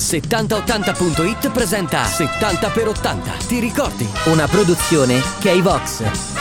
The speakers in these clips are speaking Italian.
7080.it presenta 70x80. Ti ricordi? Una produzione K-Vox.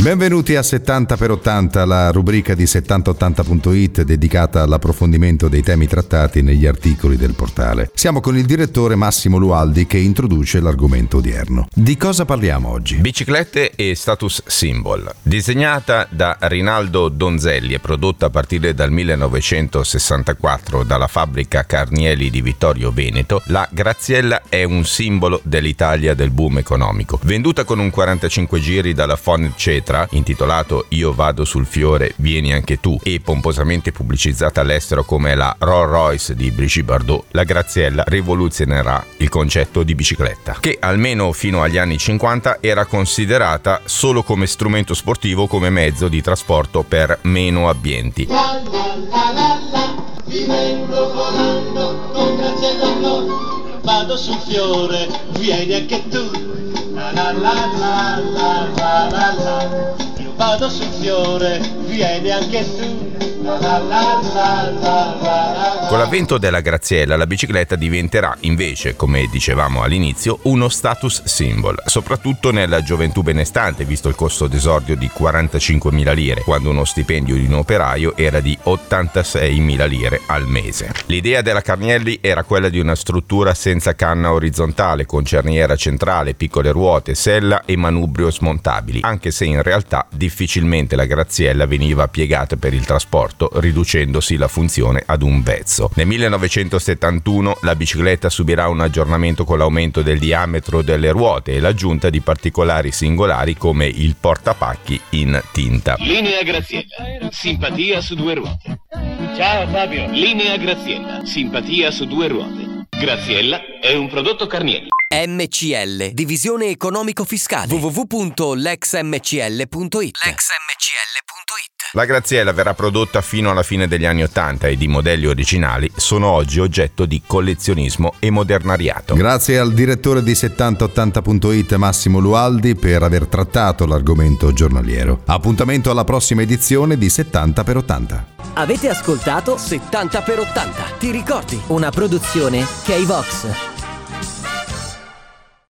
Benvenuti a 70x80, la rubrica di 7080.it dedicata all'approfondimento dei temi trattati negli articoli del portale. Siamo con il direttore Massimo Lualdi che introduce l'argomento odierno. Di cosa parliamo oggi? Biciclette e status symbol. Disegnata da Rinaldo Donzelli e prodotta a partire dal 1964 dalla fabbrica Carnieli di Vittorio Veneto, la Graziella è un simbolo dell'Italia del boom economico. Venduta con un 45 giri dalla Fonet Petra, intitolato Io vado sul fiore, vieni anche tu, e pomposamente pubblicizzata all'estero come la Rolls Royce di Brigitte Bardot, la Graziella rivoluzionerà il concetto di bicicletta, che almeno fino agli anni 50 era considerata solo come strumento sportivo come mezzo di trasporto per meno abbienti. La, la, la, vado sul fiore, vieni anche tu. La la la la la la la la. Io vado sul fiore, vieni anche tu. Con l'avvento della Graziella la bicicletta diventerà invece, come dicevamo all'inizio, uno status symbol, soprattutto nella gioventù benestante, visto il costo d'esordio di 45.000 lire, quando uno stipendio di un operaio era di 86.000 lire al mese. L'idea della Carnielli era quella di una struttura senza canna orizzontale, con cerniera centrale, piccole ruote, sella e manubrio smontabili, anche se in realtà difficilmente la Graziella veniva piegata per il trasporto riducendosi la funzione ad un vezzo. Nel 1971 la bicicletta subirà un aggiornamento con l'aumento del diametro delle ruote e l'aggiunta di particolari singolari come il portapacchi in tinta. Linea Graziella, simpatia su due ruote. Ciao Fabio. Linea Graziella, simpatia su due ruote. Graziella è un prodotto Carnieri. MCL, divisione economico-fiscale. www.lexmcl.it. Lexmcl.it la Graziella verrà prodotta fino alla fine degli anni Ottanta ed i modelli originali sono oggi oggetto di collezionismo e modernariato. Grazie al direttore di 7080.it Massimo Lualdi per aver trattato l'argomento giornaliero. Appuntamento alla prossima edizione di 70 x 80. Avete ascoltato 70 x 80, ti ricordi? Una produzione K-Vox.